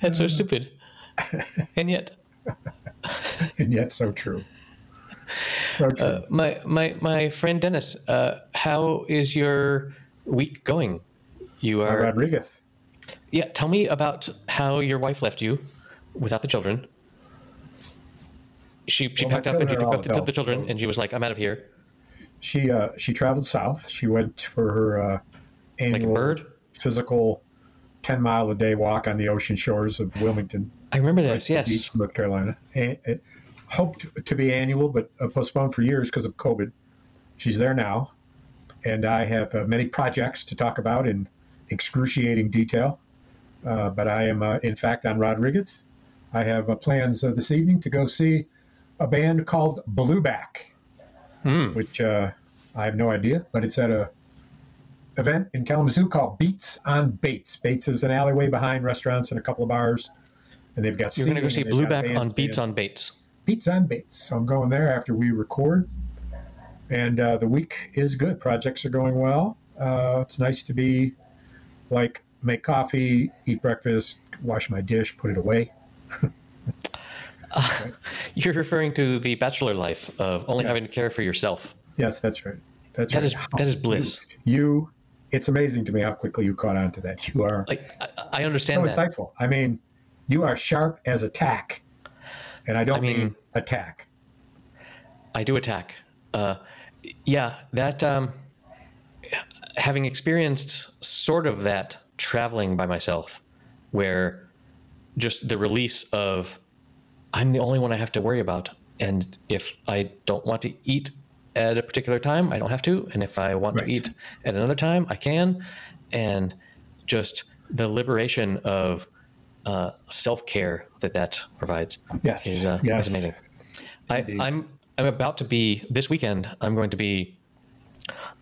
That's so stupid. And yet, and yet so true. So true. uh, my my my friend Dennis, uh, how is your week going? You are Rodriguez. yeah. Tell me about how your wife left you without the children. She she Well, packed up and she took the, the children, and she was like, "I'm out of here." She uh, she traveled south. She went for her uh, Like annual bird. physical ten mile a day walk on the ocean shores of Wilmington I remember this. Beach, Yes. North Carolina. And it hoped to be annual, but uh, postponed for years because of COVID. She's there now, and I have uh, many projects to talk about in excruciating detail. Uh, but I am, uh, in fact, on Rodriguez. I have uh, plans uh, this evening to go see a band called Blueback, Hmm. which uh, I have no idea, but it's at a event in Kalamazoo called Beats on Bates. Bates is an alleyway behind restaurants and a couple of bars, and they've got. You're going to go see seating and they've got Blueback on Beats on Bates. Beats on Bates. So I'm going there after we record, and uh, the week is good. Projects are going well. Uh, it's nice to be like make coffee, eat breakfast, wash my dish, put it away. You're referring to the bachelor life of only having to care for yourself. Yes, that's right. That's That right. is that is bliss. you. It's amazing to me how quickly you caught on to that. You are Like I, I so understand that. insightful. I mean, you are sharp as a tack, and I don't I mean- mean attack. I do attack. Uh, yeah, that um, having experienced sort of that traveling by myself, where just the release of I'm the only one I have to worry about, and if I don't want to eat at a particular time, I don't have to, and if I want Right. to eat at another time, I can, and just the liberation of uh, self care that that provides Yes, is, uh, yes. is amazing. I, I'm I'm about to be this weekend. I'm going to be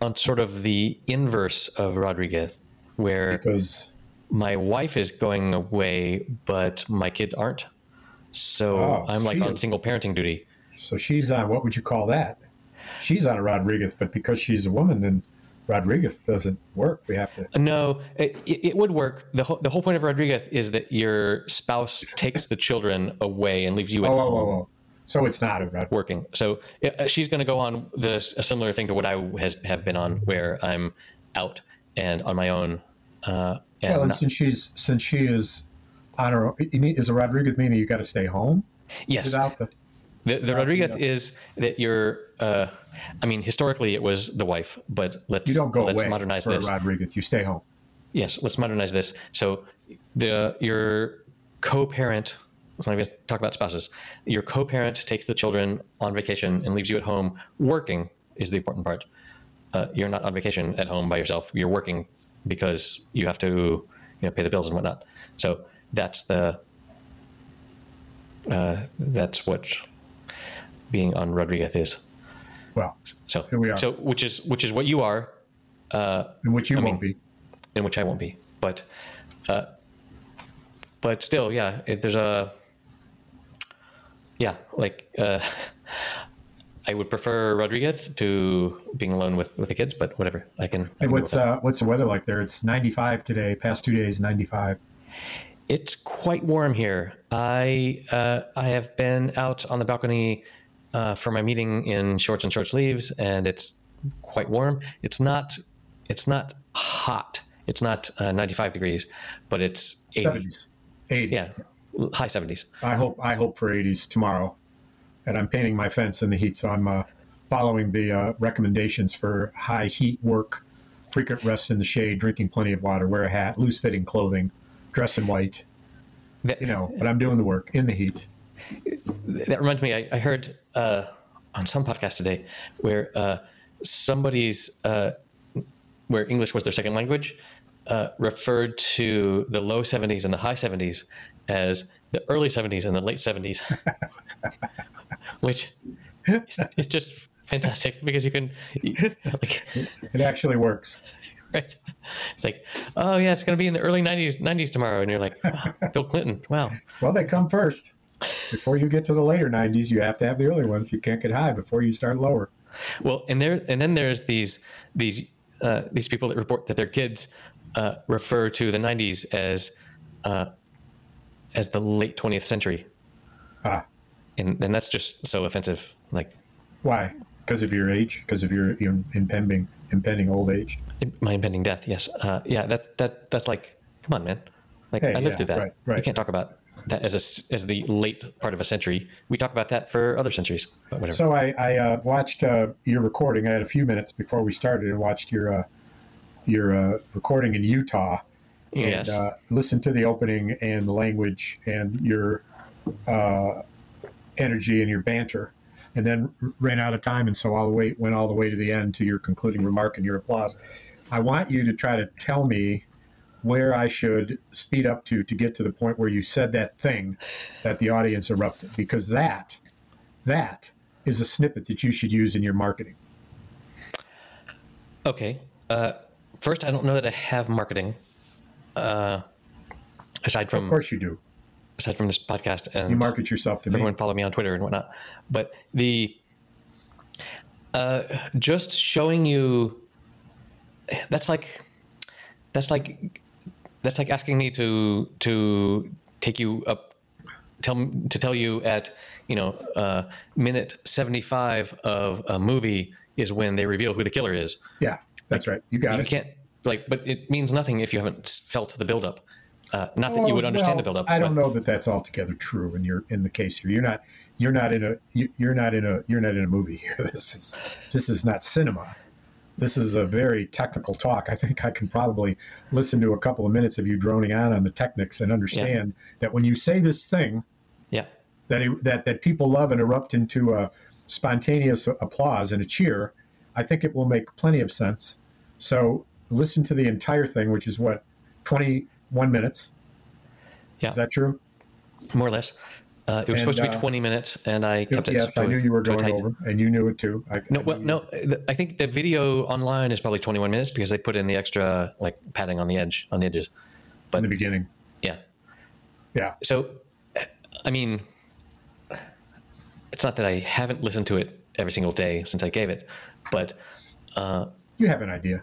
on sort of the inverse of Rodriguez, where Because my wife is going away, but my kids aren't. So Oh, I'm like on is- single parenting duty. So she's on what would you call that? She's on a Rodriguez, but because she's a woman, then Rodriguez doesn't work. We have to. No, it, it it would work. the whole, The whole point of Rodriguez is that your spouse takes the children away and leaves you at Oh, home oh, oh, oh. So it's not working. So uh, she's going to go on this a similar thing to what I has have been on, where I'm out and on my own. Uh, and Well, and not- since she's since she is on her, you mean- is a Rodriguez meaning you got to stay home yes, without the? The, the Rodriguez yeah. is that you're. Uh, I mean, historically it was the wife, but let's You don't go let's away modernize for this. Rodriguez. You stay home. Yes, let's modernize this. So the your co-parent. Let's not even talk about spouses. Your co-parent takes the children on vacation and leaves you at home working. Is the important part. Uh, you're not on vacation at home by yourself. You're working because you have to, you know, pay the bills and whatnot. So that's the. Uh, that's what being on Rodriguez is. Well, So Here we are. So which is which is what you are, in which you I won't mean- be. in which I won't be. But uh, but still, yeah, it, there's a yeah, like uh, I would prefer Rodriguez to being alone with with the kids, but whatever, I can. I Hey, can what's uh, what's the weather like there? It's 95 today. Past two days, 95. It's quite warm here. I uh, I have been out on the balcony uh, for my meeting in shorts and short sleeves, and it's quite warm. It's not it's not hot. It's not uh, 95 degrees, but it's 80. 70s, 80s. Yeah, high 70s. I hope I hope for 80s tomorrow, and I'm painting my fence in the heat, so I'm uh, following the uh, recommendations for high heat work, frequent rest in the shade, drinking plenty of water, wear a hat, loose fitting clothing, dress in white. That, You know, but I'm doing the work in the heat. That reminds me. I, I heard uh, on some podcast today where uh, somebody's uh, where English was their second language uh, referred to the low 70s and the high 70s as the early 70s and the late 70s, which is, is just fantastic because you can like It actually works. right. It's like, oh yeah, it's going to be in the early 90s 90s tomorrow, and you're like, oh, Bill Clinton. Wow. Well, they come first. Before you get to the later 90s, you have to have the early ones. You can't get high before you start lower. Well, and there and then there's these these uh, these people that report that their kids uh, refer to the 90s as uh, as the late 20th century. Ah, And, and that's just so offensive. Like why? Because of your age? Because of your, your impending impending old age? my impending death. Yes. Uh, yeah. That, that, that's like, come on, man. Like Hey, I lived yeah, through that. right, right. You can't talk about that as a as the late part of a century. We talk about that for other centuries, but whatever. So I, I uh, watched uh, your recording. I had a few minutes before we started and watched your uh, your uh, recording in Utah. And, yes. uh, listened to the opening and the language and your uh, energy and your banter, and then ran out of time, and so all the way went all the way to the end to your concluding remark and your applause. I want you to try to tell me where I should speed up to to get to the point where you said that thing that the audience erupted, because that that is a snippet that you should use in your marketing. Okay. Uh, first, I don't know that I have marketing. Uh, aside from Of course, you do. aside from this podcast and You market yourself to me. everyone follow me on Twitter and whatnot. But the uh, just showing you that's like that's like that's like asking me to to take you up tell to tell you at you know uh, minute 75 of a movie is when they reveal who the killer is Yeah, that's right. You got you it. can't like but it means nothing if you haven't felt the buildup uh, not that you would Well, understand the well, buildup I don't but- know that that's altogether true. And you're in the case here. You're not. You're not in a. you- You're not in a. You're not in a movie here. This is. This is not cinema. This is a very technical talk. I think I can probably listen to a couple of minutes of you droning on on the techniques and understand that when you say this thing yeah that it, that that people love and erupt into a spontaneous applause and a cheer, I think it will make plenty of sense. So listen to the entire thing, which is what twenty one minutes. Yeah. Is that true? more or less. Uh, it was And, supposed to be uh, 20 minutes, and I kept it. yes, to I knew you were going over, and you knew it too. I, No, I well, no. I think the video online is probably 21 minutes because they put in the extra like padding on the edge, on the edges. But in the beginning. Yeah. Yeah, So, uh, I mean, it's not that I haven't listened to it every single day since I gave it, but you have an idea.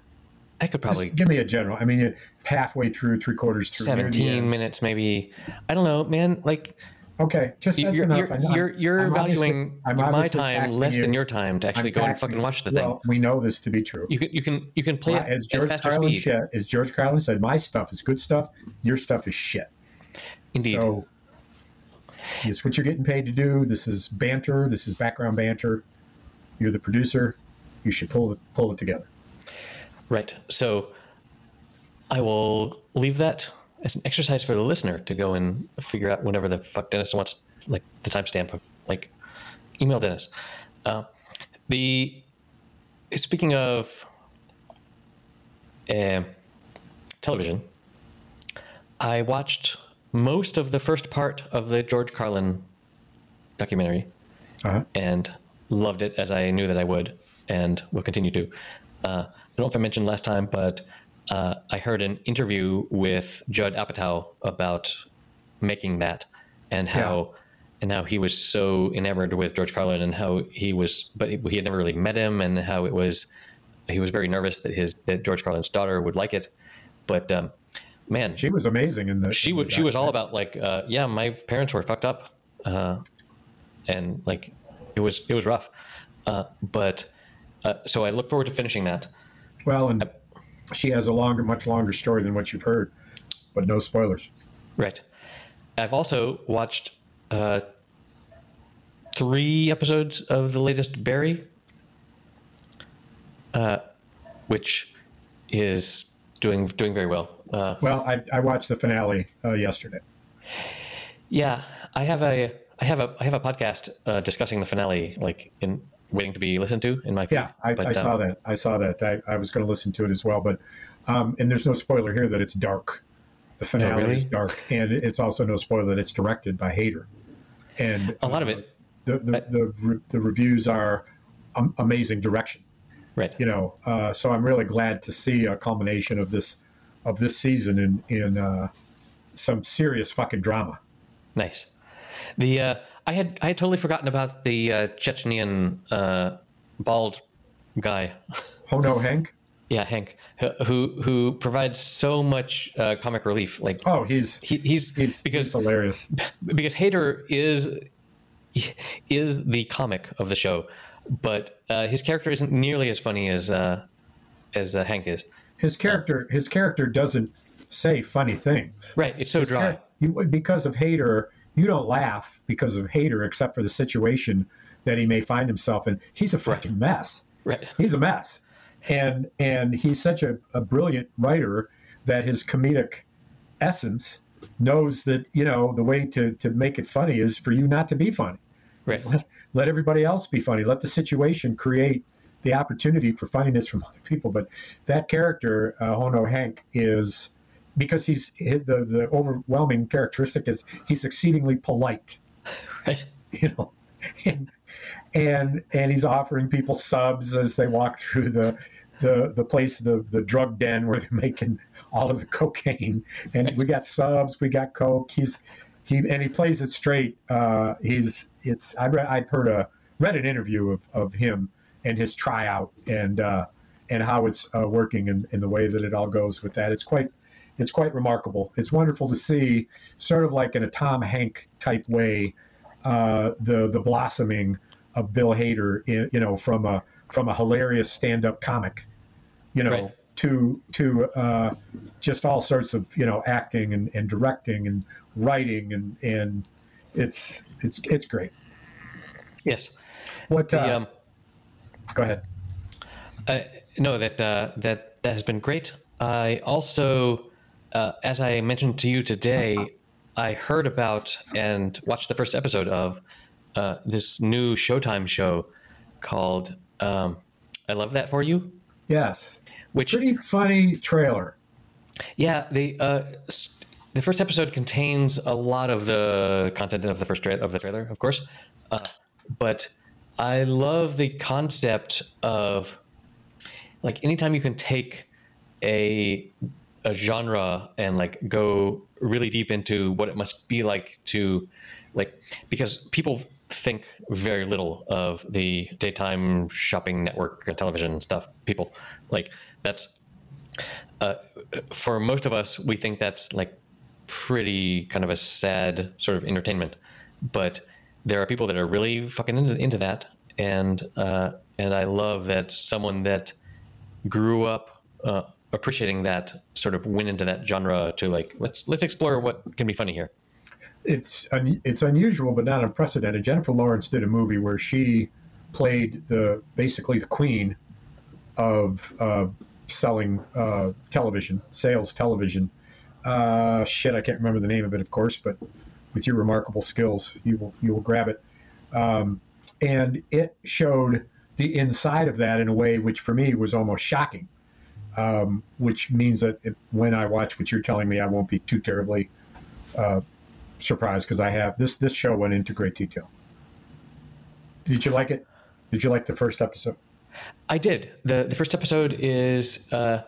I could probably Just give me a general. I mean, halfway through, three quarters through, 17 minutes, maybe. I don't know, man. Like Okay, just that's you're enough. you're you're, you're I'm valuing my time less than your time to actually I'm go and fucking watch the thing. Well, we know this to be true. You can you can you can play it as at George faster Carlin speed. said, as George Carlin said, my stuff is good stuff. Your stuff is shit. Indeed. So it's what you're getting paid to do. This is banter. This is background banter. You're the producer. You should pull it pull it together. Right. So I will leave that as an exercise for the listener to go and figure out whenever the fuck Dennis wants, like the timestamp of like email Dennis. Uh, the speaking of uh, television, I watched most of the first part of the George Carlin documentary Uh-huh. and loved it as I knew that I would, and will continue to. Uh, I don't know if I mentioned last time, but uh, I heard an interview with Judd Apatow about making that, and how and how he was so enamored with George Carlin, and how he was, but he, had never really met him, and how it was he was very nervous that his that George Carlin's daughter would like it, but um, man, She was amazing in the. she was she was all about like uh, yeah my parents were fucked up uh, and like it was it was rough. Uh, but uh, so i look forward to finishing that. Well, and she has a longer, much longer story than what you've heard, but no spoilers. right i've also watched uh, three episodes of the latest barry uh, which is doing doing very well uh, Well, I, I watched the finale uh, yesterday. Yeah, I have a I have a I have a podcast uh, discussing the finale, like in waiting to be listened to in my feed. Yeah, I, But, I um, saw that. I saw that. I, I was going to listen to it as well, but um, and there's no spoiler here that it's dark. The finale really? is dark, and it's also no spoiler that it's directed by Hader. And A lot of uh, it, the the, the, the reviews are amazing direction. right? You know, uh, so I'm really glad to see a culmination of this of this season in in uh, some serious fucking drama. Nice. The uh, I had I had totally forgotten about the uh, Chechenian uh, bald guy. Oh no, Hank. Yeah, Hank, who who provides so much uh, comic relief. Like, oh, he's he, he's, he's because he's hilarious. Because Hader is is the comic of the show, but uh, his character isn't nearly as funny as uh, as uh, Hank is. His character his character doesn't say funny things. Right, it's so His dry. because of Hader, you don't laugh because of Hader, except for the situation that he may find himself in. He's a fucking mess. Right. He's a mess, and and he's such a, a brilliant writer that his comedic essence knows that you know the way to to make it funny is for you not to be funny. Right. Let, let everybody else be funny. Let the situation create the opportunity for funniness from other people. But that character, uh, NoHo Hank, is because he's the the overwhelming characteristic is he's exceedingly polite. Right. You know, and and and he's offering people subs as they walk through the the the place the the drug den where they're making all of the cocaine and we got subs we got coke he's he and he plays it straight uh he's it's i read i've heard a read an interview of, of him and his tryout and uh and how it's uh, working and, and the way that it all goes with that it's quite it's quite remarkable it's wonderful to see sort of like in a tom hank type way uh the the blossoming of bill hader in, you know from a from a hilarious stand-up comic you know Right. to to uh, just all sorts of you know acting and, and directing and writing and and it's it's it's great Yes. what uh, um, go ahead Uh, no, that uh, that that has been great. I also, uh, as I mentioned to you today, I heard about and watched the first episode of uh, this new Showtime show called um, "I Love That for You," yes. Which pretty funny trailer. Yeah, the uh, the first episode contains a lot of the content of the first tra- of the trailer, of course, uh, but I love the concept of like anytime you can take a a genre and like go really deep into what it must be like to like because people think very little of the daytime shopping network television stuff people like that's uh, for most of us, we think that's like pretty kind of a sad sort of entertainment. But there are people that are really fucking into, into that, and uh, and I love that someone that grew up uh, appreciating that sort of went into that genre to like let's let's explore what can be funny here. it's un, it's unusual but not unprecedented. Jennifer lawrence did a movie where she played the basically the queen of uh, selling uh, television sales television. Uh, shit i can't remember the name of it of course but with your remarkable skills you will you will grab it. Um, and it showed the inside of that in a way which for me was almost shocking um, which means that if, when i watch what you're telling me i won't be too terribly surprised because I have this. This show went into great detail. Did you like it? Did you like the first episode? I did. the The first episode is uh,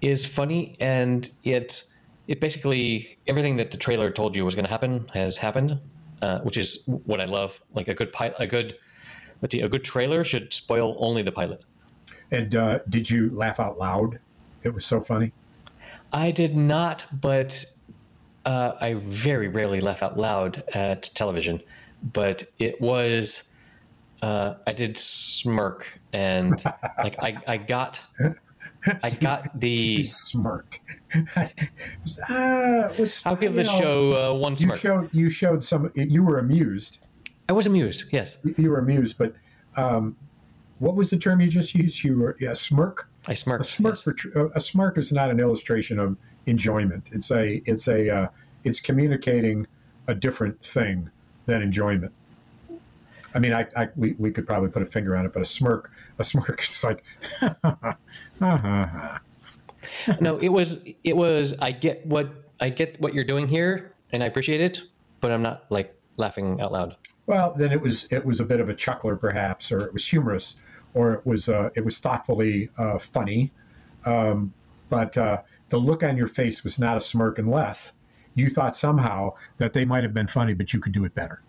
is funny, and it it basically everything that the trailer told you was going to happen has happened, uh, which is what I love. Like a good pilot, a good let's see, a good trailer should spoil only the pilot. And uh, did you laugh out loud? It was so funny. I did not, but uh, I very rarely laugh out loud at television. But it was, uh, I did smirk, and like I, I got, I got the. He smirked. It was- I'll give the show uh, one You smirk. showed you showed some. You were amused. I was amused. Yes, You were amused, but um, what was the term you just used? You were yeah, smirk. I smirked. A smirk, yes. a smirk is not an illustration of enjoyment. It's a, it's a, uh, it's communicating a different thing than enjoyment. I mean, I, I we, we could probably put a finger on it, but a smirk, a smirk is like, No, it was. It was. I get what I get what you're doing here, and I appreciate it, but I'm not like laughing out loud. well, then it was, it was a bit of a chuckler, perhaps, or it was humorous, or it was, uh, it was thoughtfully uh, funny. Um, but uh, the look on your face was not a smirk unless you thought somehow that they might have been funny, but you could do it better.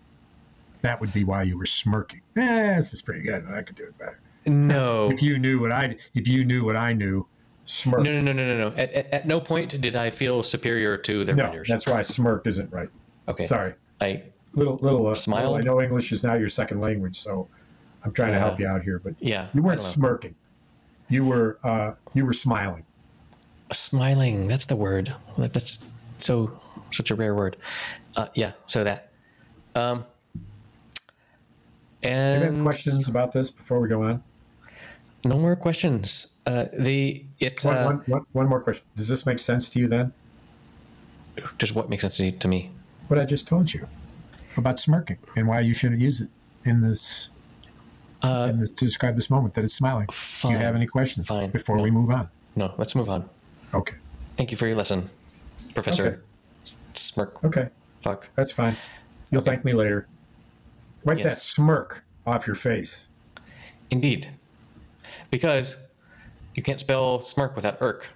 That would be why you were smirking. Eh, this is pretty good. I could do it better. No, If you knew what I, if you knew what I knew, Smirk. No, no, no, no, no, no. At, at, at no point did I feel superior to their No, vendors. that's why smirk isn't right. okay. Sorry. I Little, little, uh, little- I know English is now your second language, so I'm trying to help you out here, but yeah. you weren't smirking. You were, uh, you were smiling. smiling. That's the word. That's so such a rare word. Uh, yeah. So that. Um. Do you have And questions about this before we go on? no more questions. Uh, the it's One, uh, one, one, one more question. Does this make sense to you then? just what makes sense to to me. What I just told you about smirking and why you shouldn't use it in this, Uh, in this to describe this moment that it's smiling. Do you have any questions Fine. before No. we move on? No. Let's move on. Okay. Thank you for your lesson, Professor. Okay. Smirk. Okay. Fuck. That's fine. You'll thank me later. Wipe that smirk off your face. Indeed. Because you can't spell smirk without irk.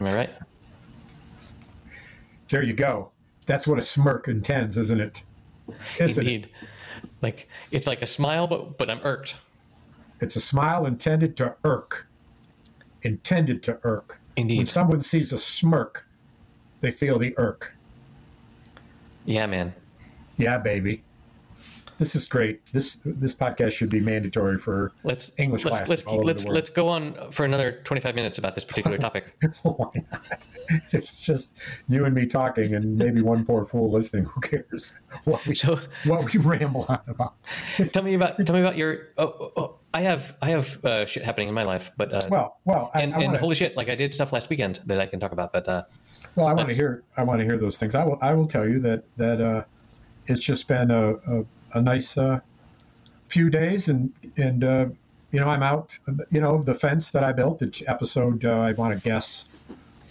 Am I right? There you go. That's what a smirk intends, isn't it? Isn't it? Like it's like a smile, but but I'm irked. It's a smile intended to irk. Intended to irk. Indeed. When someone sees a smirk, they feel the irk. Yeah, man. Yeah, baby. This is great. This this podcast should be mandatory for Let's English let's classes let's all over let's the world. let's go on for another 25 minutes about this particular topic. Why not? It's just you and me talking, and maybe one poor fool listening. Who cares what we So what we ramble on about? tell me about tell me about your oh, oh, oh I have I have uh, shit happening in my life, but uh, Well, well, I, and, I wanna, holy shit, like I did stuff last weekend that I can talk about, but uh, well, I want to hear. I want to hear those things. I will. I will tell you that that uh, it's just been a a, a nice uh, few days, and and uh, you know I'm out. You know the fence that I built. It's episode. Uh, I want to guess.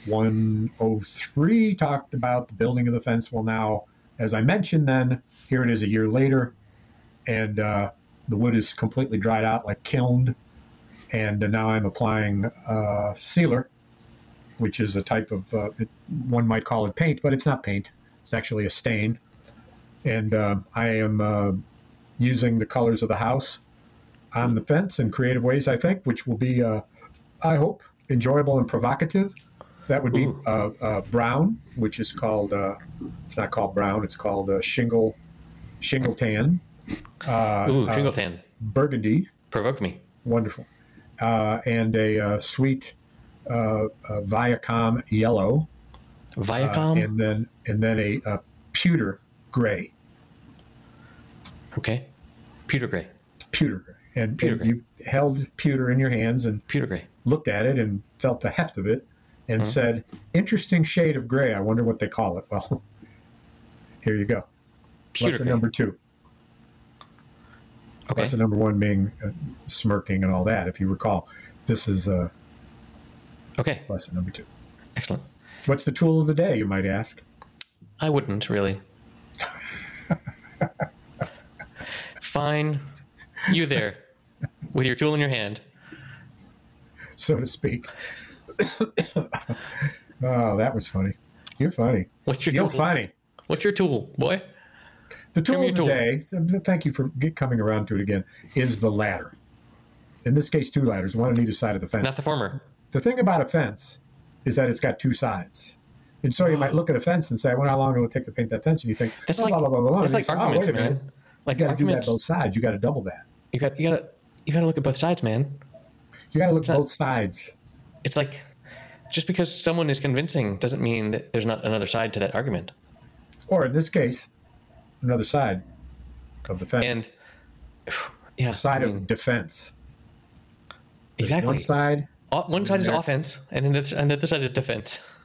103 talked about the building of the fence. Well, now, as I mentioned, then here it is a year later, and uh, the wood is completely dried out, like kilned, and now I'm applying uh, sealer, which is a type of uh, it, one might call it paint, but it's not paint. It's actually a stain, and uh, I am uh, using the colors of the house on the fence in creative ways. I think, which will be, uh, I hope, enjoyable and provocative. That would be uh, uh, brown, which is called. Uh, it's not called brown. It's called uh, shingle, shingle tan. Uh, ooh, uh, Tan burgundy, provoked me. wonderful, uh, and a uh, sweet uh, uh, Viacom yellow, Viacom. and then and then a, pewter gray, okay, pewter gray, pewter gray, and, Pewter and gray. you held pewter in your hands and pewter gray. looked at it and felt the heft of it, and Mhm. said, "Interesting shade of gray. I wonder what they call it." Well, here you go. Pewter Lesson gray. number two. okay. Lesson number one being uh, smirking and all that. If you recall, this is uh, Okay. lesson number two. Excellent. What's the tool of the day, you might ask? I wouldn't really. Fine. You there with your tool in your hand. so to speak. oh, that was funny. You're funny. What's your You're tool? funny. What's your tool, boy? The tool of the tool. day, thank you for coming around to it again, is the ladder. In this case, two ladders, one on either side of the fence. Not the former. the thing about a fence is that it's got two sides. And so you might look at a fence and say, I wonder how long it will take to paint that fence. And you think, That's oh, like blah, blah, blah, blah, blah. that's like say, oh, arguments, a man. Like You got to do that both sides. You got to double that. You got you got to you got to look at both sides, man. You got to look at not- both sides. It's like just because someone is convincing doesn't mean that there's not another side to that argument. Or in this case, another side of the fence. And yeah, side I of defense. There's exactly. One side. O- One side is offense, and then the, and the other side is defense.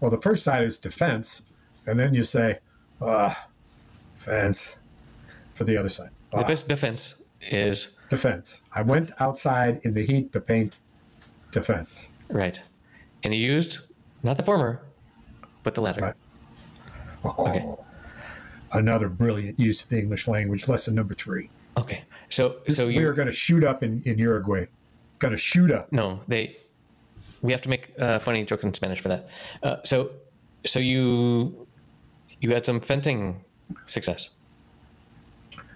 Well, the first side is defense, and then you say, ah, fence for the other side. The Ah, best defense is defense. I went outside in the heat to paint defense. right, and he used not the former, but the latter. Right. Oh, Okay. Another brilliant use of the English language. Lesson number three. Okay, so This, so we are going to shoot up in, in Uruguay. Going to shoot up. no they we have to make uh, funny jokes in Spanish for that. Uh, so so you you had some fencing success.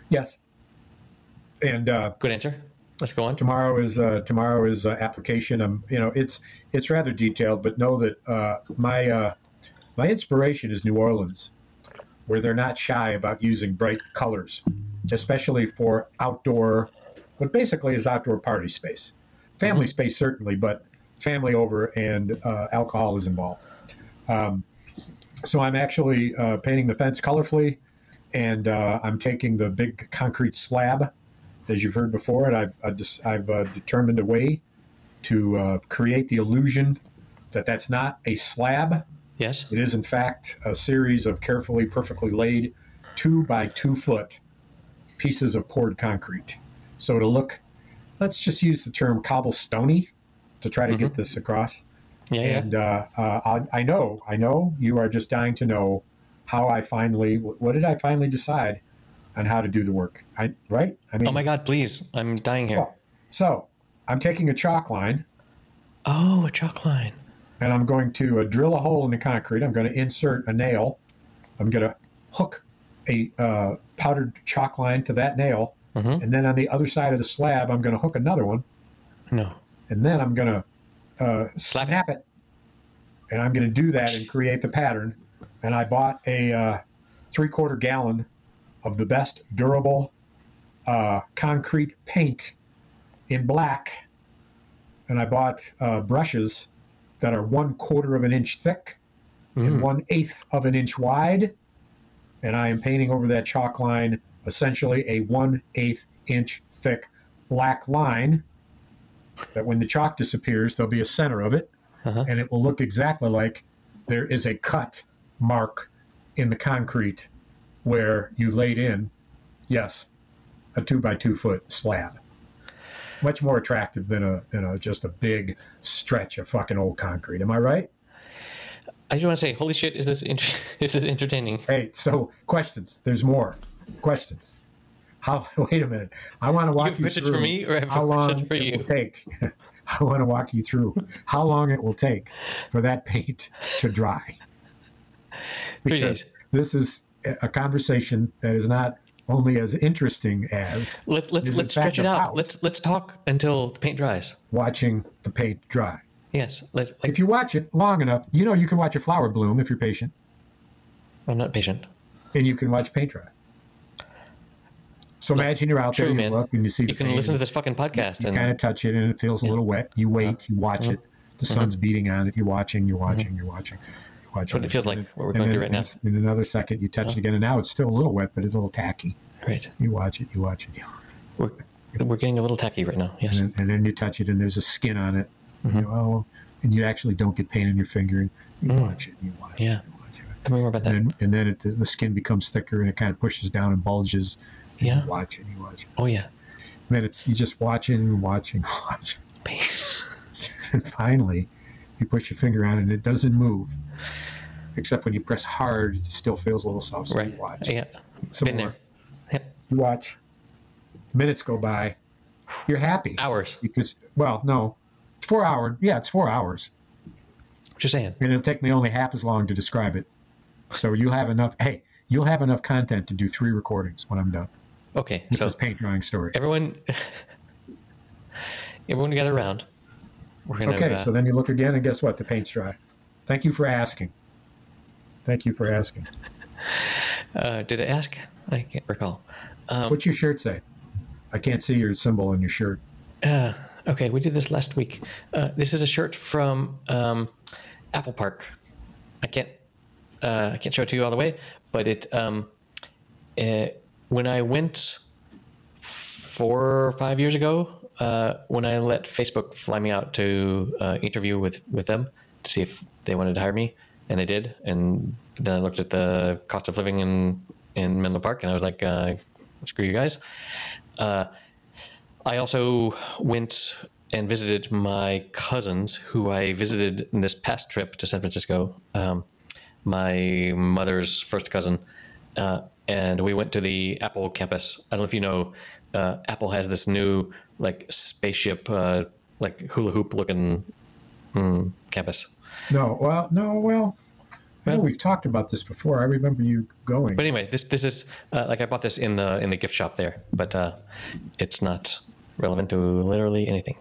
Yes. And uh, Good answer. Let's go on. tomorrow is uh, tomorrow is uh, application. Um, you know, it's it's rather detailed, but know that uh, my uh, my inspiration is New Orleans, where they're not shy about using bright colors, especially for outdoor, what basically is outdoor party space, family space certainly, but family over and uh, alcohol is involved. Um, so I'm actually uh, painting the fence colorfully, and uh, I'm taking the big concrete slab as you've heard before, and I've I've, just, I've uh, determined a way to uh, create the illusion that that's not a slab. Yes. It is in fact a series of carefully, perfectly laid two by two foot pieces of poured concrete. So to look, let's just use the term cobblestony to try to get this across. Yeah. yeah. And uh, uh, I, I know, I know you are just dying to know how I finally, what did I finally decide on how to do the work? I right? I mean, oh my God! Please, I'm dying here. well, so I'm taking a chalk line Oh, a chalk line. and I'm going to uh, drill a hole in the concrete. I'm going to insert a nail. I'm going to hook a uh, powdered chalk line to that nail, Mhm. and then on the other side of the slab, I'm going to hook another one, No. And then I'm going to uh, Slap it. snap it, and I'm going to do that and create the pattern. And I bought a uh, three quarter gallon of the best durable uh, concrete paint in black, and I bought uh, brushes that are one quarter of an inch thick and Mm. one eighth of an inch wide. And I am painting over that chalk line essentially a one eighth inch thick black line. That when the chalk disappears, there'll be a center of it, Uh-huh. and it will look exactly like there is a cut mark in the concrete where you laid in, yes, a two by two foot slab. Much more attractive than a, than a just a big stretch of fucking old concrete. Am I right? I just want to say, holy shit! Is this int- is this entertaining? Hey, so questions. There's more questions. How? Wait a minute. I want to walk have you through for me or how long it you? will take. I want to walk you through how long it will take for that paint to dry. Because. This is a conversation that is not only as interesting as Let's let's let's stretch it out. Let's let's talk until the paint dries. watching the paint dry. Yes. Let's. Like, If you watch it long enough, you know you can watch a flower bloom if you're patient, I'm not patient. and you can watch paint dry. So imagine you're out True, there, you man. look, and you see You can listen to this fucking podcast you and kind of touch it and it feels a little wet. You wait, you uh-huh. watch it. Uh-huh. The sun's uh-huh. beating on it. You're watching, you're watching, you're watching, you're watching. what it feels like, And what we're going and through then right now. In another second, you touch it again, and now it's still a little wet, but it's a little tacky. right. You watch it, you watch it, you watch it. We're we're getting a little tacky right now. Yes. And, then, and then you touch it, and there's a skin on it. Mm-hmm. And you, oh, and you actually don't get pain in your finger. And you Mm. watch it, and you watch Yeah. it, it. Tell me more about that. And then, and then it, the, the skin becomes thicker, and it kind of pushes down and bulges. And Yeah. You watch and you watch. Oh yeah. And then it's you just watching, and watching, watching. And finally, you push your finger on it and it doesn't move. Except when you press hard, it still feels a little soft. So Right. you watch. Yeah. Some Been more. there. Yep. You watch. Minutes go by. You're happy. Hours. Because, well, no. It's four hours. Yeah, it's four hours. Just saying. And it'll take me only half as long to describe it. So you'll have enough. Hey, you'll have enough content to do three recordings when I'm done. Okay. So this paint drawing story. everyone, everyone gather around. We're gonna. Okay, uh, so then you look again, and guess what? The paint's dry. Thank you for asking. Thank you for asking. uh, did I ask? I can't recall. Um, What's your shirt say? I can't see your symbol on your shirt. Uh, okay, we did this last week. Uh, this is a shirt from um, Apple Park. I can't uh, I can't show it to you all the way, but it um, uh, when I went four or five years ago, uh, when I let Facebook fly me out to uh, interview with with them to see if they wanted to hire me, and they did, and then I looked at the cost of living in in Menlo Park, and I was like, uh, screw you guys. Uh, I also went and visited my cousins, who I visited in this past trip to San Francisco. Um, my mother's first cousin, uh, and we went to the Apple campus. I don't know if you know, uh, Apple has this new like spaceship, uh, like hula hoop looking mm, campus. No, well, no, well, Well- we've talked about this before. I remember you going. But anyway, this this is uh, like I bought this in the in the gift shop there, but uh, it's not relevant to literally anything.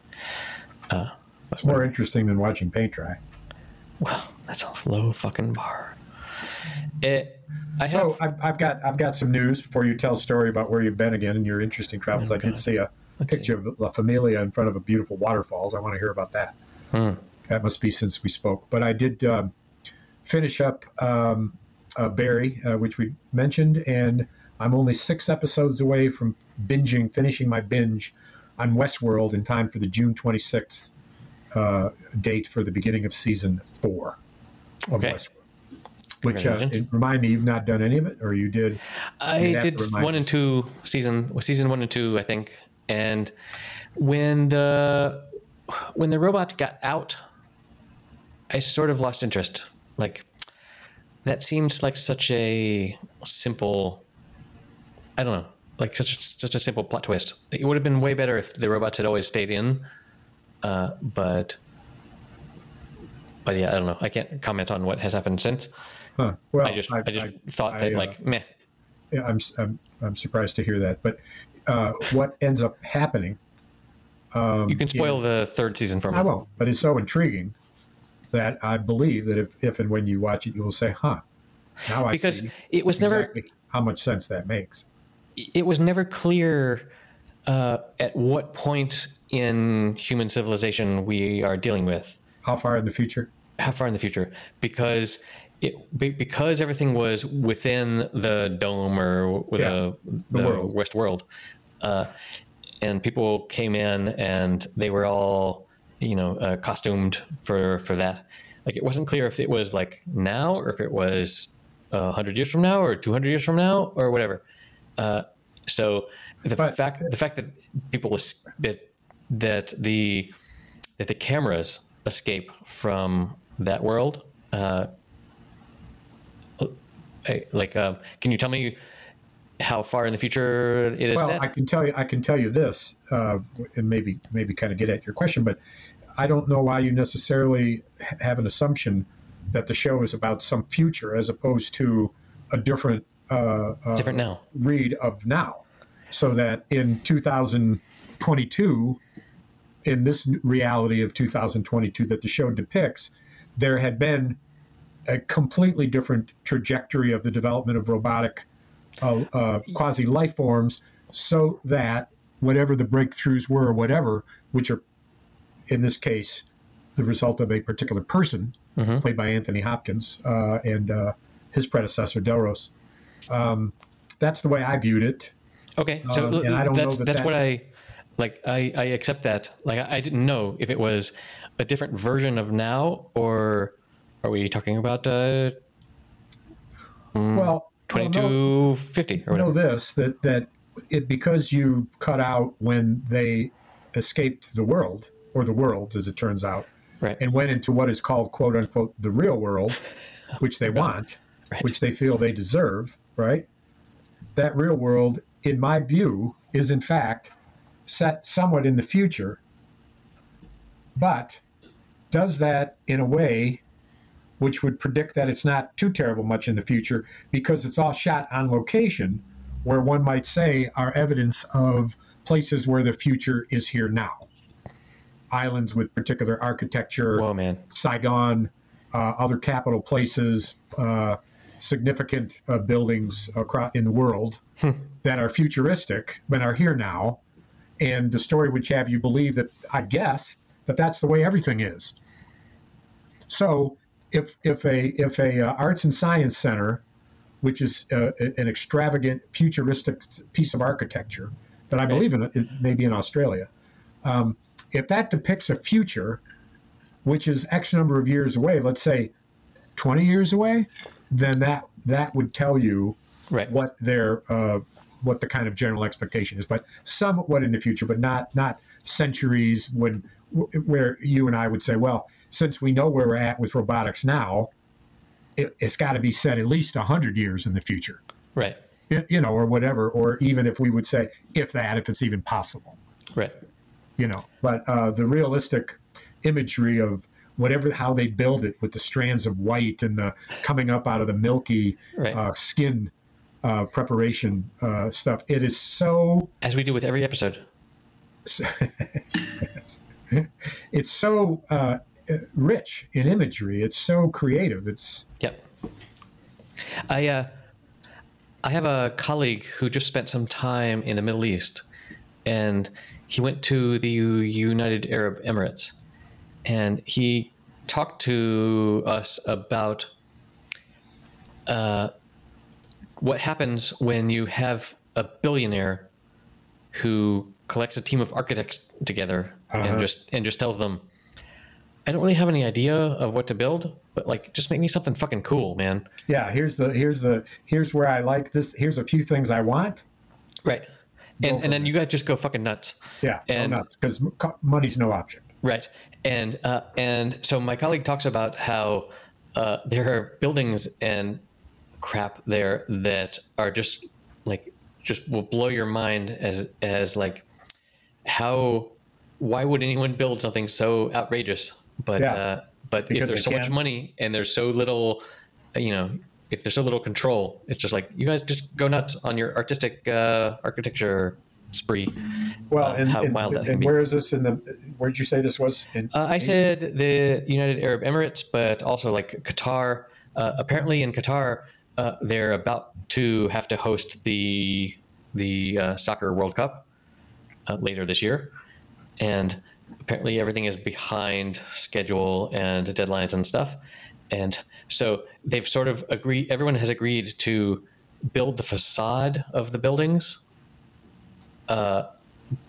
It's more interesting than watching paint dry. Well, that's a low fucking bar. It, I have. So I've, I've got I've got some news before you tell a story about where you've been again and your interesting travels. I did Oh, see a Let's picture of La Familia in front of a beautiful waterfalls. I want to hear about that. Hmm. That must be since we spoke. But I did um, finish up um, uh, Barry, uh, which we mentioned, and I'm only six episodes away from binging, finishing my binge on Westworld in time for the June 26th uh, date for the beginning of season four of Okay. Westworld. Which, uh, remind me, you've not done any of it, or you did? I did one and two season season one and two, I think. And when the when the robot got out, I sort of lost interest. Like that seems like such a simple I don't know, like such such a simple plot twist. It would have been way better if the robots had always stayed in. Uh, but but yeah, I don't know. I can't comment on what has happened since. Huh. Well, I just I, just thought I, that uh, like meh. Yeah, I'm, I'm, I'm surprised to hear that. But uh, what ends up happening, You can spoil is- the third season for me. I won't, but it's so intriguing that I believe that if, if and when you watch it, you will say, huh, now I because see it was never exactly how much sense that makes. it was never clear uh, at what point in human civilization we are dealing with How far in the future? how far in the future because it because everything was within the dome or with Yeah, the, the the world. west world uh, and people came in and they were all you know uh, costumed for for that like it wasn't clear if it was like now or if it was uh, 100 years from now or 200 years from now or whatever uh, so the But- fact the fact that people was that that the that the cameras escape from that world uh, like um, can you tell me how far in the future it is Well, set? I can tell you, I can tell you this, uh, and maybe maybe kind of get at your question, but I don't know why you necessarily have an assumption that the show is about some future as opposed to a different uh, uh, different now. read of now, so that in 2022, in this reality of 2022 that the show depicts, there had been a completely different trajectory of the development of robotic uh, uh, quasi life forms, so that whatever the breakthroughs were, or whatever, which are in this case the result of a particular person played by Anthony Hopkins uh, and uh, his predecessor Delros. Um, that's the way I viewed it. Okay, so Um, and I don't know that's that that's that- what I like. I, I accept that. Like I, I didn't know if it was a different version of now, or are we talking about uh, Well, twenty well, no- two fifty or know this that that it because you cut out when they escaped the world or the worlds as it turns out Right. and went into what is called quote unquote the real world which they want Right. which they feel they deserve right? That real world in my view is in fact set somewhat in the future. But does that in a way which would predict that it's not too terrible much in the future because it's all shot on location where one might say are evidence of places where the future is here now. Islands with particular architecture Whoa, man. saigon uh, other capital places uh, significant uh, buildings across in the world that are futuristic but are here now. And the story would have you believe that i guess that that's the way everything is. So if if a if a uh, arts and science center, which is uh, an extravagant futuristic piece of architecture that I believe in, is maybe in Australia, um, if that depicts a future, which is X number of years away, let's say twenty years away, then that that would tell you Right. what their uh, what the kind of general expectation is, but somewhat in the future, but not not centuries when where you and I would say, well, since we know where we're at with robotics now, it, it's got to be set at least hundred years in the future, Right. you, you know, or whatever, or even if we would say if that, if it's even possible, Right. you know. But uh, the realistic imagery of whatever how they build it with the strands of white and the coming up out of the milky Right. uh, skin uh, preparation uh, stuff. It is so As we do with every episode. it's so uh, rich in imagery. It's so creative. It's Yep. I uh, I have a colleague who just spent some time in the Middle East, and he went to the United Arab Emirates, and he talked to us about uh, what happens when you have a billionaire who collects a team of architects together Uh-huh. and just and just tells them, "I don't really have any idea of what to build, but like, just make me something fucking cool, man." yeah. Here's the here's the here's where I like this. Here's a few things I want. Right. And, and then you guys just go fucking nuts. Yeah, And- go nuts because money's no object. Right. And uh, and so my colleague talks about how uh, there are buildings and crap there that are just like just will blow your mind as as like how why would anyone build something so outrageous? But Yeah. uh, but Because if there's so much money and there's so little, you know, if there's so little control, it's just like you guys just go nuts on your artistic uh, architecture spree. Well, Uh, and, how and, wild that and where is this in the? Where did you say this was? In Uh, I Asia? said the United Arab Emirates, but also like Qatar. Uh, apparently, in Qatar, uh, they're about to have to host the the uh, soccer World Cup uh, later this year, and apparently everything is behind schedule and deadlines and stuff. And so they've sort of agreed. Everyone has agreed to build the facade of the buildings uh,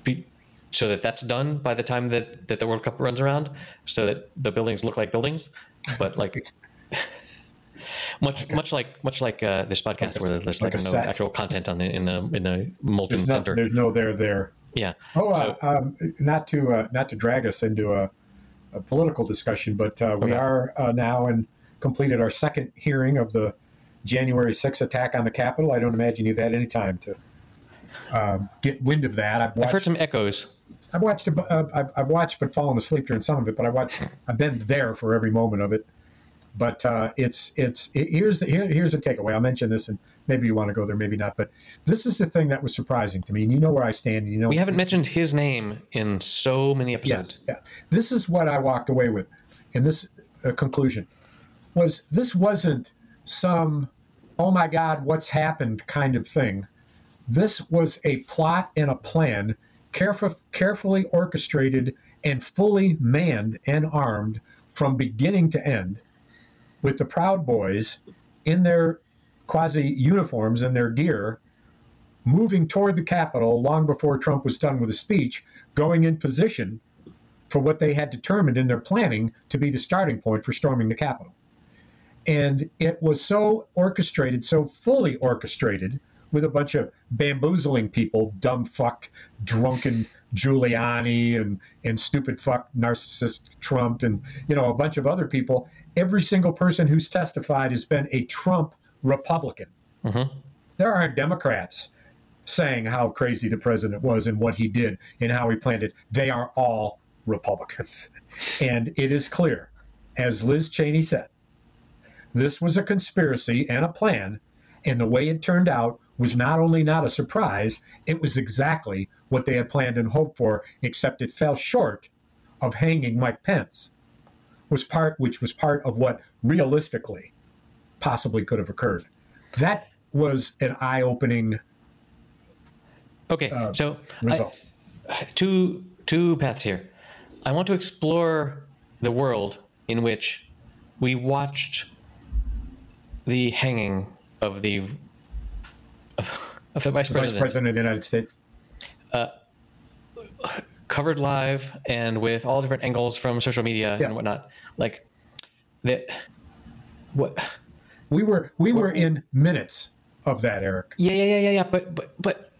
be, so that that's done by the time that, that the World Cup runs around, so that the buildings look like buildings, but like much much like much like uh, this podcast where there's like like, no set. actual content on the in the in the molten there's no, center. there's no there there. Yeah. Oh, uh, um, not to uh, not to drag us into a, a political discussion, but uh, we Okay. are uh, now and completed our second hearing of the January 6th attack on the Capitol. I don't imagine you've had any time to um, get wind of that. I've I've heard some echoes. I've watched, uh, I've, I've watched, but fallen asleep during some of it. But I watched, I've been there for every moment of it. But uh, it's it's it, here's the, here, here's a takeaway. I'll mention this, and maybe you want to go there, maybe not. But this is the thing that was surprising to me, and you know where I stand. And you know We haven't mentioned his name in so many episodes. Yes, yeah. This is what I walked away with and this uh, conclusion was this wasn't some oh my god what's happened kind of thing. This was a plot and a plan careful, carefully orchestrated and fully manned and armed from beginning to end with the Proud Boys in their quasi uniforms and their gear moving toward the Capitol long before Trump was done with his speech, going in position for what they had determined in their planning to be the starting point for storming the Capitol. And it was so orchestrated, so fully orchestrated, with a bunch of bamboozling people, dumb fuck, drunken Giuliani, and, and stupid fuck, narcissist Trump, and you know a bunch of other people. Every single person who's testified has been a Trump Republican. Mm-hmm. There aren't Democrats saying how crazy the president was and what he did and how he planned it. They are all Republicans. And it is clear, as Liz Cheney said, this was a conspiracy and a plan. And the way it turned out was not only not a surprise, it was exactly what they had planned and hoped for, except it fell short of hanging Mike Pence, was part which was part of what realistically possibly could have occurred. That was an eye-opening Okay, uh, so I- two two paths here. I want to explore the world in which we watched the hanging of the of, of the vice Vice president President of the United States. Uh, covered live and with all different angles from social media Yeah. and whatnot. Like that. What? We were we were in minutes of that, Eric. Yeah, yeah, yeah, yeah, yeah. But but but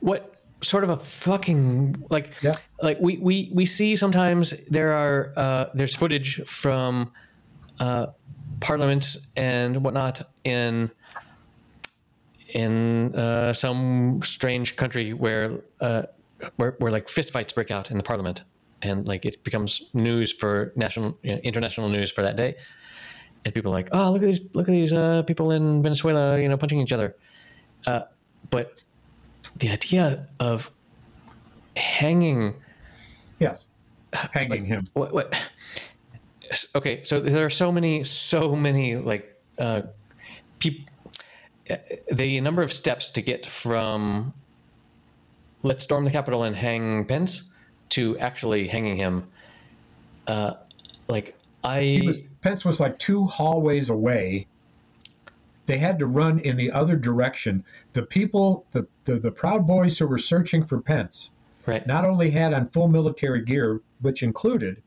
what sort of a fucking like Yeah. like we we we see sometimes there are uh, there's footage from uh, parliaments and whatnot in in uh, some strange country where uh, where where like fistfights break out in the parliament and like it becomes news for national you know, international news for that day. And people are like oh look at these look at these uh, people in Venezuela you know punching each other. Uh, but the idea of hanging Yes, hanging him. what, what okay so there are so many so many like uh peop, uh, the number of steps to get from let's storm the capitol and hang pence to actually hanging him uh like i was, Pence was like two hallways away. They had to run in the other direction. The people, the, the, the Proud Boys who were searching for Pence, right not only had on full military gear, which included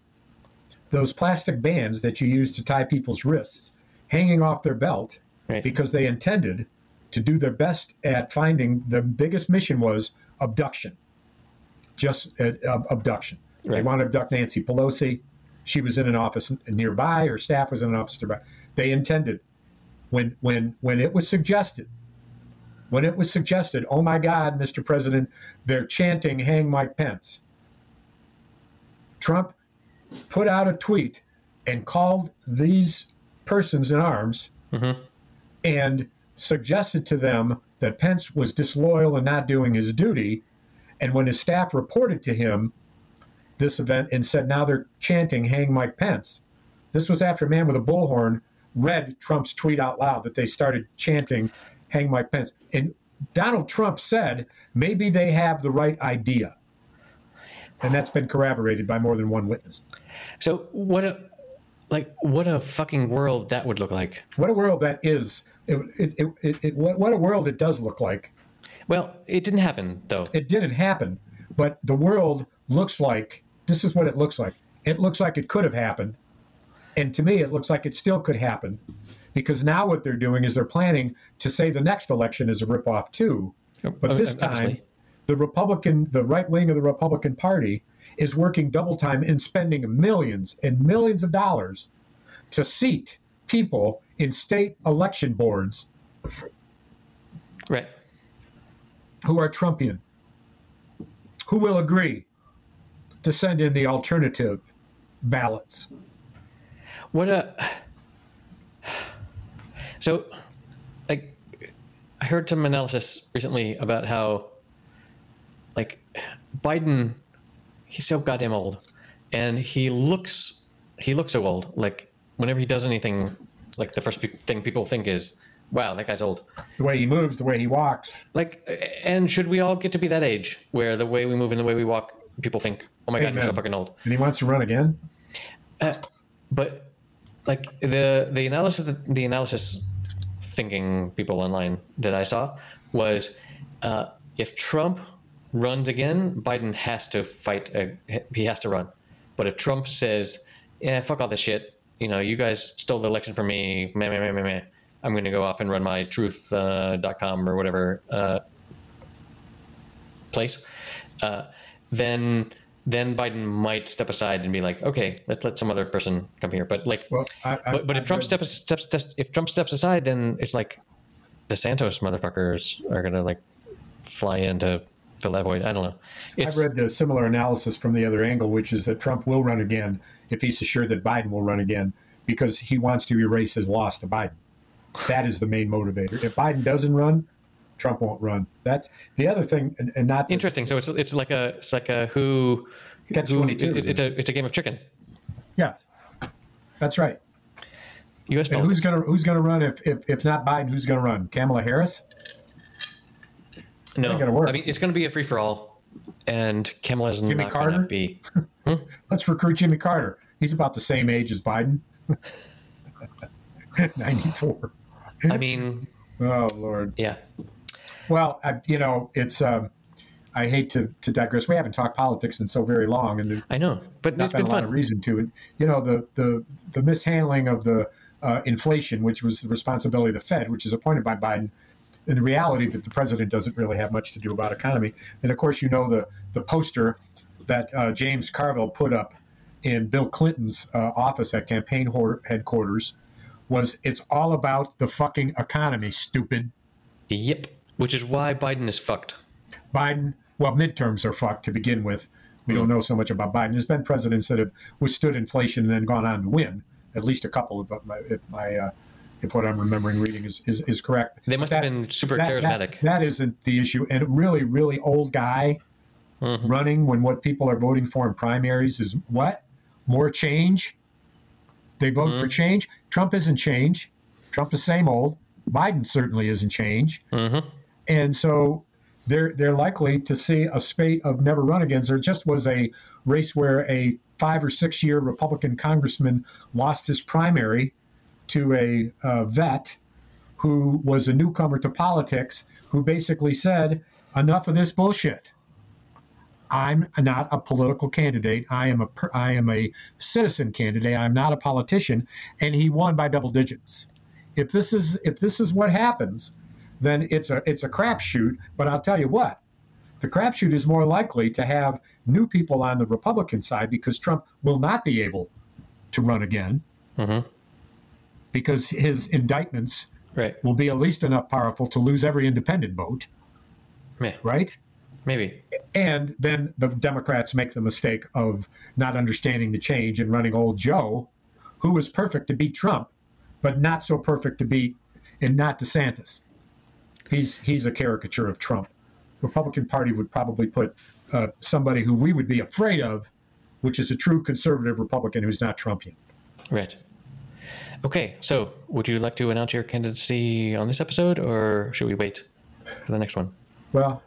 those plastic bands that you use to tie people's wrists hanging off their belt, Right. because they intended to do their best at finding the biggest mission was abduction. Just uh, ab- abduction. They Right. want to abduct Nancy Pelosi. She was in an office nearby. Her staff was in an office nearby. They intended when when when it was suggested when it was suggested, oh my God, Mr. President, they're chanting, hang Mike Pence. Trump put out a tweet and called these persons in arms and suggested to them that Pence was disloyal and not doing his duty. And when his staff reported to him this event and said, now they're chanting, hang Mike Pence, this was after a man with a bullhorn read Trump's tweet out loud that they started chanting, hang Mike Pence. And Donald Trump said, maybe they have the right idea. And that's been corroborated by more than one witness. so what like what a fucking world that would look like What a world that is. It, it, it, it, it, what, what a world it does look like. well it didn't happen though It didn't happen, but the world looks like this is what it looks like. It looks like it could have happened. And to me, it looks like it still could happen because now what they're doing is they're planning to say the next election is a ripoff too. But this time, Obviously. the Republican, the right wing of the Republican Party is working double time and spending millions and millions of dollars to seat people in state election boards right who are Trumpian, who will agree to send in the alternative ballots. What a so like I heard some analysis recently about how like Biden he's so goddamn old. And he looks he looks so old. Like whenever he does anything like the first pe- thing people think is wow that guy's old. The way he moves, the way he walks. like and should we all get to be that age where the way we move and the way we walk people think oh my god you're so fucking old. And he wants to run again. uh, but like the the analysis the analysis thinking people online that I saw was uh, if Trump runs again, Biden has to fight. A, he has to run. But if Trump says, "Yeah, fuck all this shit," you know, you guys stole the election from me, meh, meh, meh, meh, meh, I'm going to go off and run my truth.com uh, .com or whatever uh, place, uh, then then Biden might step aside and be like, okay, let's let some other person come here. But like, Well, I, I, but, but if I've Trump steps, steps steps if Trump steps aside, then it's like the Santos motherfuckers are gonna like fly in to fill that void. I don't know. It's, I've read a similar analysis from the other angle, which is that Trump will run again if he's assured that Biden will run again because he wants to erase his loss to Biden. That is the main motivator. If Biden doesn't run, Trump won't run. That's the other thing, and, and not to, interesting. So it's it's like a it's like a who Catch 22, it- isn't it's a it's a game of chicken. yes, that's right. U.S. And politics. who's gonna who's gonna run if if, if not Biden? Who's gonna run? Kamala Harris? No, gonna work. I mean it's gonna be a free for all, and Kamala's Jimmy not Carter? gonna be. Let's recruit Jimmy Carter. He's about the same age as Biden. Ninety four. I mean, Oh Lord. yeah, Well, I, you know, it's. Um, I hate to, to digress. We haven't talked politics in so very long, and I know, but not it's been been a lot of reason to it. You know, the the the mishandling of the uh, inflation, which was the responsibility of the Fed, which is appointed by Biden, and the reality that the president doesn't really have much to do about economy. And of course, you know the the poster that uh, James Carville put up in Bill Clinton's uh, office at campaign headquarters was "It's all about the fucking economy, stupid." Yep, which is why Biden is fucked. Biden, well, midterms are fucked to begin with. We don't know so much about Biden. There's been presidents that have withstood inflation and then gone on to win. At least a couple of my, if my, uh, if what I'm remembering reading is, is, is correct. They must That- have been super that- that- charismatic. that isn't the issue. And a really, really old guy mm-hmm. running when what people are voting for in primaries is what? More change? They vote for mm-hmm. change? Trump isn't change. Trump is same old. Biden certainly isn't change. Mm-hmm. And so they're they're likely to see a spate of never run agains. There just was a race where a five or six year Republican congressman lost his primary to a uh, vet who was a newcomer to politics, who basically said, "Enough of this bullshit. I'm not a political candidate. I am a I am a citizen candidate. I'm not a politician." And he won by double digits. If this is if this is what happens, then it's a it's a crapshoot. But I'll tell you what, the crapshoot is more likely to have new people on the Republican side because Trump will not be able to run again because his indictments Right. will be at least enough powerful to lose every independent vote, Yeah, right? maybe. And then the Democrats make the mistake of not understanding the change and running old Joe, who was perfect to beat Trump, but not so perfect to beat and not DeSantis. He's he's a caricature of Trump. Republican Party would probably put uh, somebody who we would be afraid of, which is a true conservative Republican who's not Trumpian. Right. Okay, so would you like to announce your candidacy on this episode, or should we wait for the next one? Well,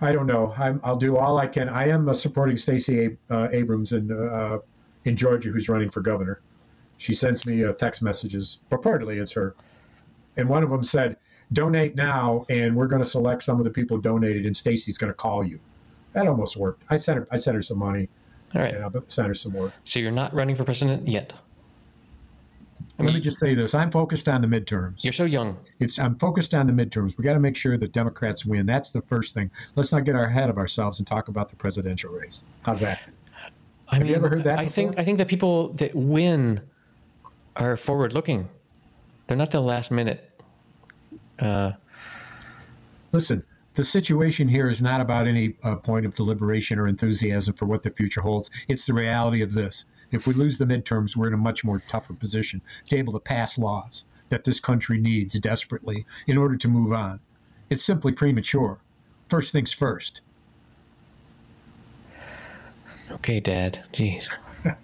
I don't know. I'm, I'll do all I can. I am uh, supporting Stacey uh, Abrams in uh, in Georgia, who's running for governor. She sends me uh, text messages. Purportedly, it's her, and one of them said, "Donate now, and we're going to select some of the people who donated, and Stacey's going to call you." That almost worked. I sent her. I sent her some money, All right. and I sent her some more. So you're not running for president yet. I Let me just say this: I'm focused on the midterms. you're so young. It's I'm focused on the midterms. We got to make sure that Democrats win. That's the first thing. Let's not get ahead of ourselves and talk about the presidential race. How's that? I mean, you ever heard that I think before? I think the people that win are forward looking. They're not the last minute. Uh, Listen, the situation here is not about any uh, point of deliberation or enthusiasm for what the future holds. It's the reality of this. If we lose the midterms, we're in a much more tougher position to be able to pass laws that this country needs desperately in order to move on. It's simply premature. First things first. okay, Dad. Jeez.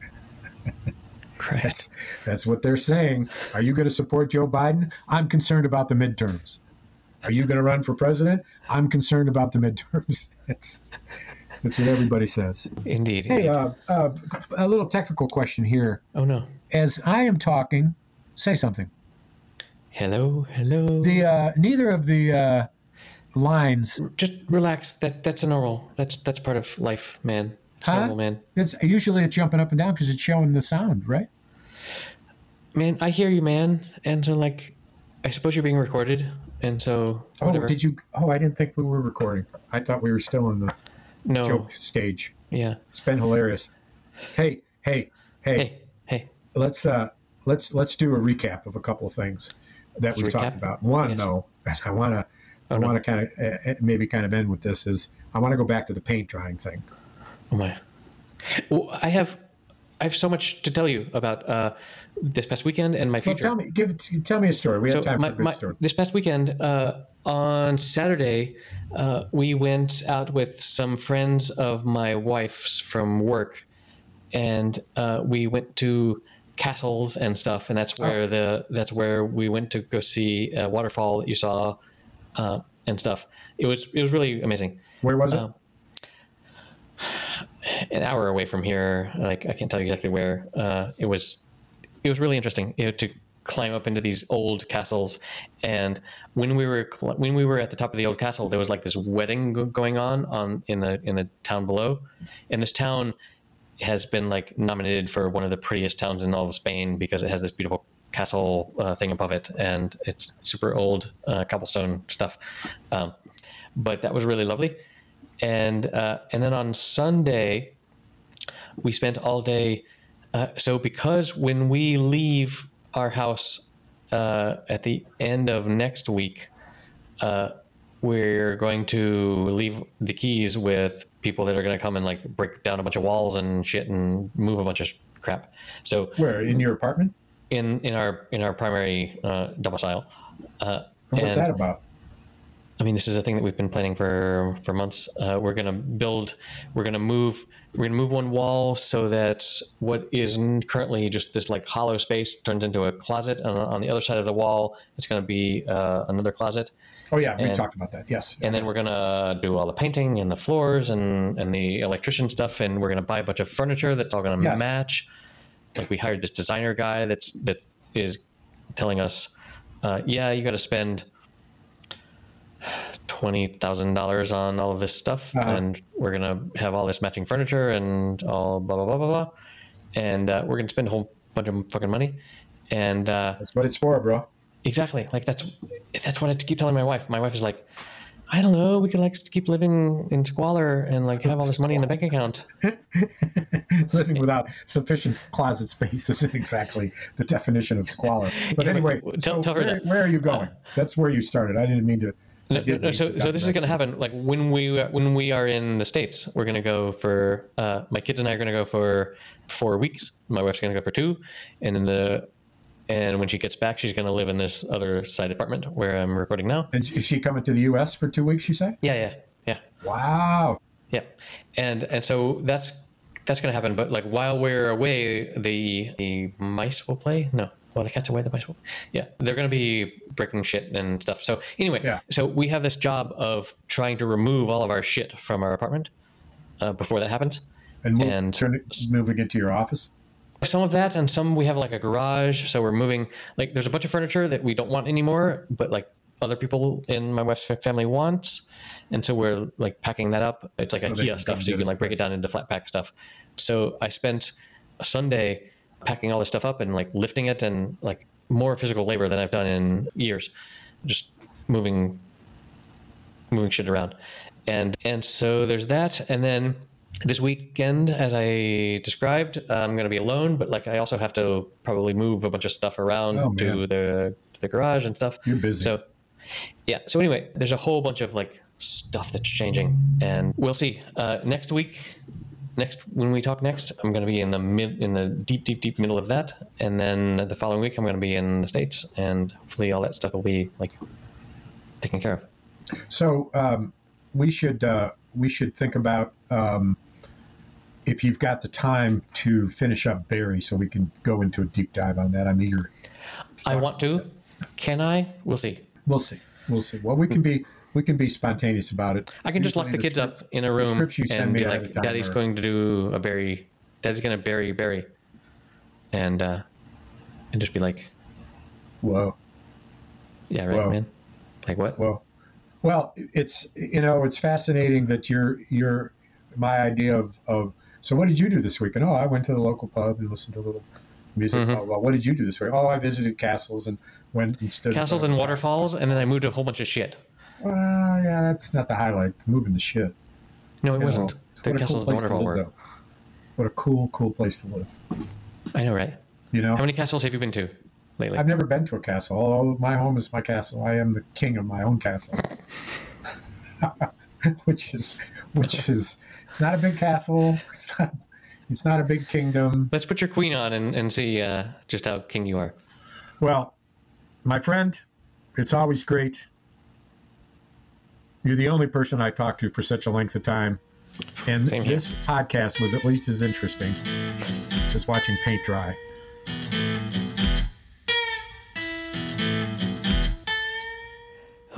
That's, that's what they're saying. Are you going to support Joe Biden? I'm concerned about the midterms. Are you going to run for president? I'm concerned about the midterms. That's, that's what everybody says. Indeed. Hey, indeed. uh, uh, a little technical question here. oh no. As I am talking, say something. Hello. Hello. The uh, neither of the uh, lines. Just relax. That that's a normal. That's that's part of life, man. It's Huh? normal, man. It's usually it's jumping up and down because it's showing the sound, right? Man, I hear you, man. And so, like, I suppose you're being recorded, and so whatever. Oh, did you? Oh, I didn't think we were recording. I thought we were still in the no. joke stage. Yeah. It's been hilarious. Hey, hey, hey, Hey. Hey. let's uh let's let's do a recap of a couple of things that we've recap? talked about. One, Yes. though, I want to I Oh, no. want to kind of uh, maybe kind of end with this is I want to go back to the paint drying thing. Oh my. Well, I have, I have so much to tell you about uh, this past weekend and my Well, future. tell me, give tell me a story. We so have time my, for a good my- story. this past weekend uh, on Saturday, uh, we went out with some friends of my wife's from work, and uh, we went to castles and stuff, and that's Oh. where the that's where we went to go see a waterfall that you saw, uh, and stuff. It was it was really amazing. Where was it? An hour away from here. Like I can't tell you exactly where. Uh, it was it was really interesting you know, to climb up into these old castles. And when we were cl- when we were at the top of the old castle, there was like this wedding go- going on on in the in the town below. And this town has been like nominated for one of the prettiest towns in all of Spain because it has this beautiful castle uh, thing above it, and it's super old uh, cobblestone stuff. Um, but that was really lovely. And uh, and then on Sunday, we spent all day. Uh, so because when we leave our house uh, at the end of next week, uh, we're going to leave the keys with people that are going to come and like break down a bunch of walls and shit and move a bunch of crap. So Where in your apartment? in in our in our primary uh, domicile. Uh, What's and, that about? I mean, this is a thing that we've been planning for for months. Uh, we're gonna build. We're gonna move. We're gonna move one wall so that what is currently just this like hollow space turns into a closet, and on the other side of the wall, it's gonna be uh, another closet. Oh yeah, we talked about that. Yes. And then we're gonna do all the painting and the floors and and the electrician stuff, and we're gonna buy a bunch of furniture that's all gonna Yes. match. Like we hired this designer guy that's that is telling us, uh, yeah, you got to spend twenty thousand dollars on all of this stuff, Uh-huh. and we're gonna have all this matching furniture and all blah blah blah blah blah, and uh, we're gonna spend a whole bunch of fucking money, and. Uh, That's what it's for, bro. Exactly. Like that's that's what I keep telling my wife. My wife is like, I don't know. We could like keep living in squalor and like have all this money in the bank account. Living without sufficient closet space isn't exactly the definition of squalor. But anyway, tell- so tell her where, that. where are you going? That's where you started. I didn't mean to. I No, no, so so this is going to happen. Like when we when we are in the states, we're going to go for uh, my kids and I are going to go for four weeks. My wife's going to go for two, and then the and when she gets back, she's going to live in this other side apartment where I'm recording now. And is she coming to the U.S. for two weeks? You say? Yeah, yeah, yeah. Wow. Yeah, and and so that's that's gonna happen. But like while we're away, the the mice will play. No, well the cat's away, the will. Yeah, they're gonna be breaking shit and stuff. So anyway, Yeah. so we have this job of trying to remove all of our shit from our apartment uh, before that happens. And, move, And- turn it, moving into your office. Some of that, and some we have like a garage. So we're moving. Like there's a bunch of furniture that we don't want anymore, but like other people in my wife's family wants, and so we're like packing that up. It's like So they IKEA stuff, so you can like break it down into flat pack stuff. So I spent a Sunday packing all this stuff up and like lifting it, and like more physical labor than I've done in years, just moving moving shit around. And and so there's that. And then this weekend, as I described, I'm going to be alone, but like I also have to probably move a bunch of stuff around Oh, to the to the garage and stuff. You're busy. So yeah. So anyway, there's a whole bunch of like stuff that's changing, and we'll see. Uh, next week, next when we talk next, I'm going to be in the mid in the deep, deep, deep middle of that, and then the following week, I'm going to be in the states, and hopefully all that stuff will be like taken care of. So um, we should uh, we should think about um, if you've got the time to finish up Barry, so we can go into a deep dive on that. I'm eager. I want to. Can I? We'll see. We'll see. We'll see. Well, we can be we can be spontaneous about it. I can just lock the kids up script- in a room scripts you send and be like, "Daddy's are- going to do a Barry. Daddy's going to bury Barry," and uh, and just be like, Whoa, "Yeah, right, Whoa. man." Like what? whoa. Well, it's you know it's fascinating that you're you're my idea of of. So what did you do this weekend? Oh, I went to the local pub and listened to a little music. Mhm. Oh, well, what did you do this week? Oh, I visited castles and went and stood. Castles and waterfalls, and then I moved a whole bunch of shit. Well, yeah, that's not the highlight. Moving the shit. No, it You wasn't. know, The castles cool and place live, were. though. What a cool, cool place to live. I know, right? You know, How many castles have you been to lately? I've never been to a castle. Although my home is my castle, I am the king of my own castle. which is, which is, it's not a big castle. It's not, it's not a big kingdom. Let's put your queen on and, and see uh, just how king you are. Well, my friend, it's always great. You're the only person I talked to for such a length of time. And Same here. this podcast was at least as interesting as watching paint dry.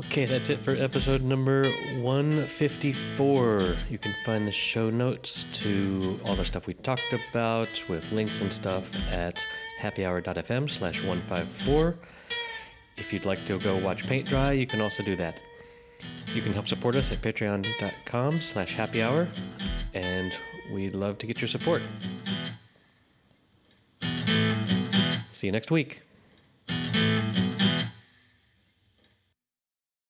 Okay, that's it for episode number 154. You can find the show notes to all the stuff we talked about with links and stuff at happyhour.fm slash 154. If you'd like to go watch paint dry, you can also do that. You can help support us at patreon.com slash happy hour, and we'd love to get your support. See you next week.